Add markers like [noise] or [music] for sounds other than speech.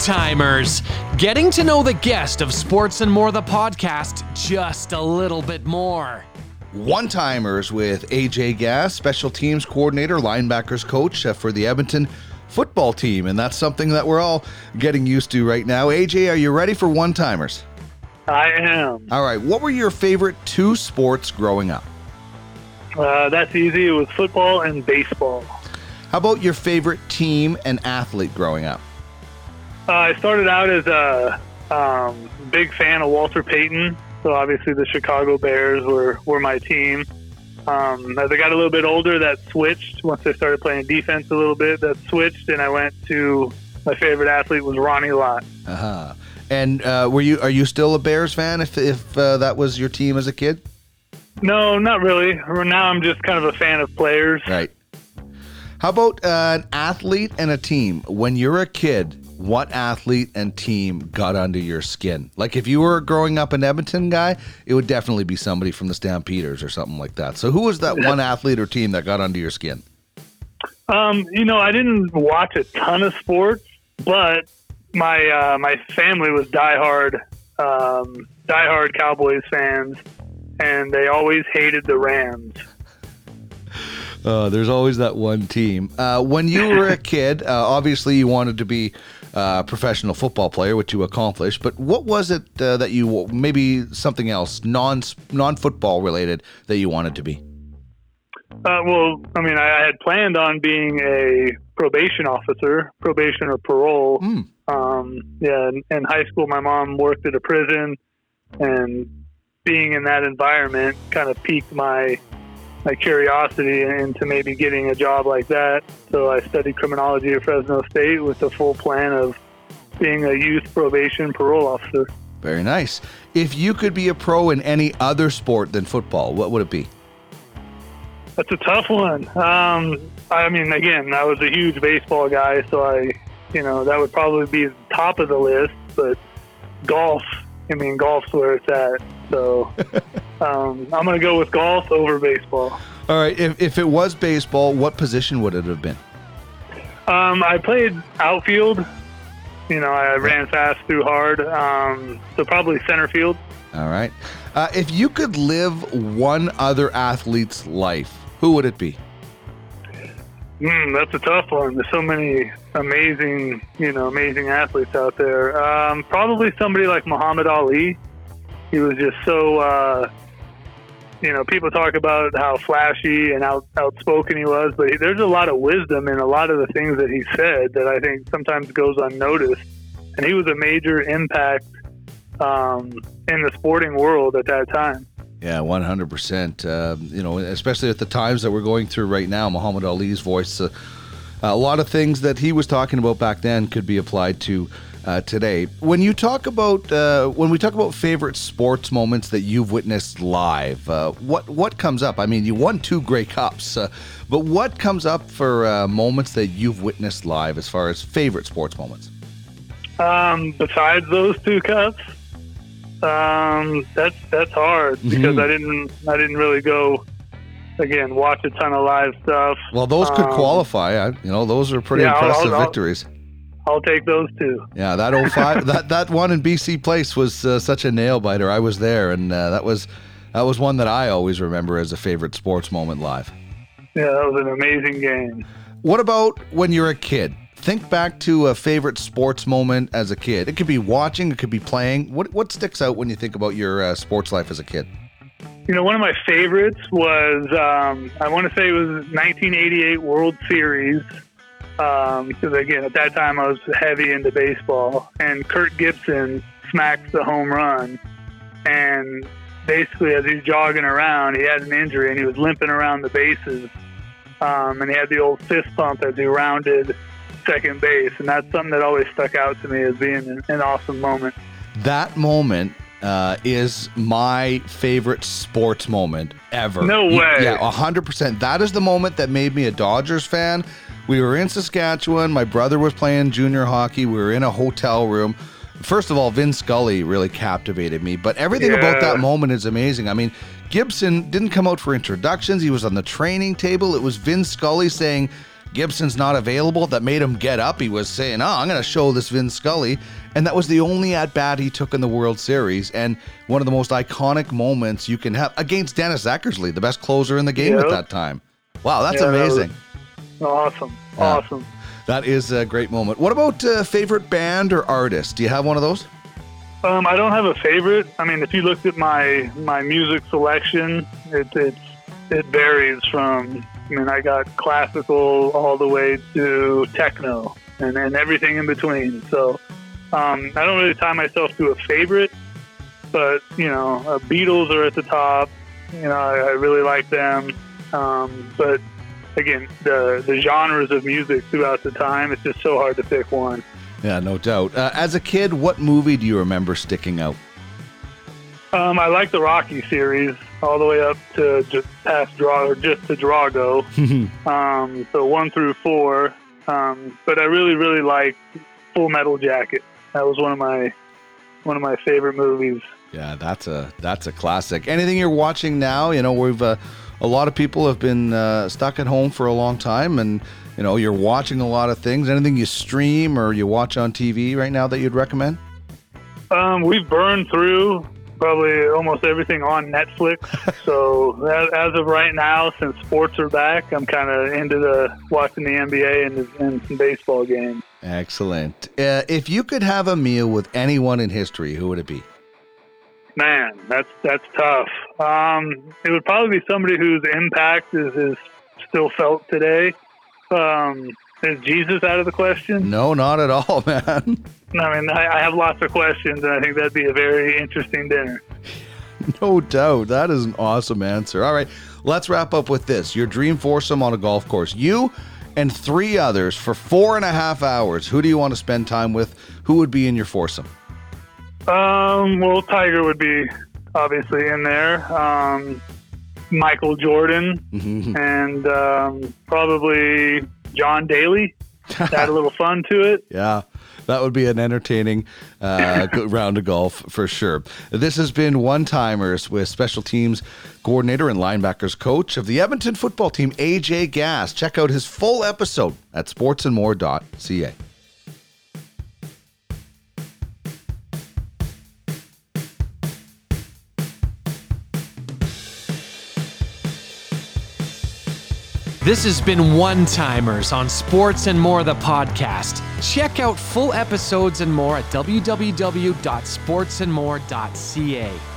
is One Timers, getting to know the guest of Sports and More the podcast just a little bit more. One timers with AJ Gass, special teams coordinator, linebackers coach for the Edmonton football team. And that's something that we're all getting used to right now. AJ, are you ready for one timers? I am. All right. What were your favorite two sports growing up? Uh, that's easy. It was football and baseball. How about your favorite team and athlete growing up? Uh, I started out as a um, big fan of Walter Payton. So obviously the Chicago Bears were, were my team. Um, as I got a little bit older, that switched. Once I started playing defense a little bit, that switched, and I went to my favorite athlete was Ronnie Lott. Uh-huh. And uh, were you are you still a Bears fan? If if uh, that was your team as a kid? No, not really. Now I'm just kind of a fan of players. Right. How about uh, an athlete and a team? When you're a kid, what athlete and team got under your skin? Like if you were growing up an Edmonton guy, it would definitely be somebody from the Stampeders or something like that. So who was that one athlete or team that got under your skin? Um, you know, I didn't watch a ton of sports, but my uh, my family was diehard um, diehard Cowboys fans, and they always hated the Rams. Uh, there's always that one team. Uh, when you were a [laughs] kid, uh, obviously you wanted to be a professional football player, which you accomplished. But what was it uh, that you maybe something else non non football related that you wanted to be? Uh, well, I mean, I had planned on being a probation officer, probation or parole. Mm. Um, yeah, in, in high school, my mom worked at a prison, and being in that environment kind of piqued my my curiosity into maybe getting a job like that. So I studied criminology at Fresno State with the full plan of being a youth probation parole officer. Very nice. If you could be a pro in any other sport than football, what would it be? That's a tough one. Um, I mean, again, I was a huge baseball guy, so I, you know, that would probably be the top of the list. But golf, I mean, golf's where it's at. So [laughs] um, I'm going to go with golf over baseball. All right. If, if it was baseball, what position would it have been? Um, I played outfield. You know, I ran fast, threw hard. Um, so probably center field. All right. Uh, if you could live one other athlete's life, who would it be? Mm, that's a tough one. There's so many amazing, you know, amazing athletes out there. Um, probably somebody like Muhammad Ali. He was just so, uh, you know, people talk about how flashy and out, outspoken he was, but he, there's a lot of wisdom in a lot of the things that he said that I think sometimes goes unnoticed. And he was a major impact um, in the sporting world at that time. Yeah, one hundred percent. Uh, You know, especially at the times that we're going through right now, Muhammad Ali's voice. Uh, a lot of things that he was talking about back then could be applied to uh, today. When you talk about uh, when we talk about favorite sports moments that you've witnessed live, uh, what what comes up? I mean, you won two Grey Cups, uh, but what comes up for uh, moments that you've witnessed live as far as favorite sports moments? Um, besides those two cups, um, that's that's hard because Mhm. I didn't I didn't really go again watch a ton of live stuff. Well, those could Um, qualify. I, you know, those are pretty yeah, impressive I'll- I'll- victories. I'll take those two. Yeah, that old 05 [laughs] that that one in BC Place was uh, such a nail biter. I was there, and uh, that was that was one that I always remember as a favorite sports moment live. Yeah, that was an amazing game. What about when you're a kid? Think back to a favorite sports moment as a kid. It could be watching, it could be playing. What what sticks out when you think about your uh, sports life as a kid? You know, one of my favorites was um, I want to say it was 1988 World Series. Um, because again, at that time I was heavy into baseball, and Kirk Gibson smacked the home run, and basically as he's jogging around, he had an injury and he was limping around the bases, um, and he had the old fist pump as he rounded second base, and that's something that always stuck out to me as being an, an awesome moment. That moment uh, is my favorite sports moment ever. No way. Yeah, hundred percent. That is the moment that made me a Dodgers fan. We were in Saskatchewan. My brother was playing junior hockey. We were in a hotel room. First of all, Vin Scully really captivated me, but everything about that moment is amazing. I mean, Gibson didn't come out for introductions. He was on the training table. It was Vin Scully saying, Gibson's not available that made him get up. He was saying, "Oh, I'm going to show this Vin Scully," and that was the only at bat he took in the World Series, and one of the most iconic moments you can have against Dennis Eckersley, the best closer in the game Yep. at that time. Wow, that's Yeah, that was- amazing. Awesome. Awesome. That is a great moment. What about uh, favorite band or artist? Do you have one of those? Um, I don't have a favorite. I mean, if you looked at my my music selection, it it's, it varies from. I mean, I got classical all the way to techno, and and everything in between. So um, I don't really tie myself to a favorite, but you know, uh, Beatles are at the top. You know, I, I really like them. Um, but again, the the genres of music throughout the time, it's just so hard to pick one. Yeah, no doubt. Uh, as a kid, what movie do you remember sticking out? Um, I like the Rocky series all the way up to just past draw or just to Drago. [laughs] um, so one through four. Um, but I really, really like Full Metal Jacket. That was one of my one of my favorite movies. Yeah, that's a that's a classic. Anything you're watching now? You know, we've uh, a lot of people have been uh, stuck at home for a long time, and you know, you're watching a lot of things. Anything you stream or you watch on TV right now that you'd recommend? Um, we've burned through probably almost everything on Netflix. [laughs] so as, as of right now, since sports are back, I'm kind of into the watching the NBA and, and some baseball games. Excellent. Uh, if you could have a meal with anyone in history, who would it be? Man, that's that's tough. Um, it would probably be somebody whose impact is, is still felt today. Um, is Jesus out of the question? No, not at all, [laughs] man. I mean, I, I have lots of questions, and I think that'd be a very interesting dinner. No doubt. That is an awesome answer. All right, let's wrap up with this. Your dream foursome on a golf course. You and three others for four and a half hours. Who do you want to spend time with? Who would be in your foursome? Um, well, Tiger would be obviously in there. Um, Michael Jordan and um, probably John Daly. To [laughs] add a little fun to it. Yeah, that would be an entertaining uh, [laughs] round of golf for sure. This has been One Timers with special teams coordinator and linebackers coach of the Edmonton football team, AJ Gass. Check out his full episode at sportsandmore.ca. This has been One Timers on Sports and More, the podcast. Check out full episodes and more at www.sportsandmore.ca.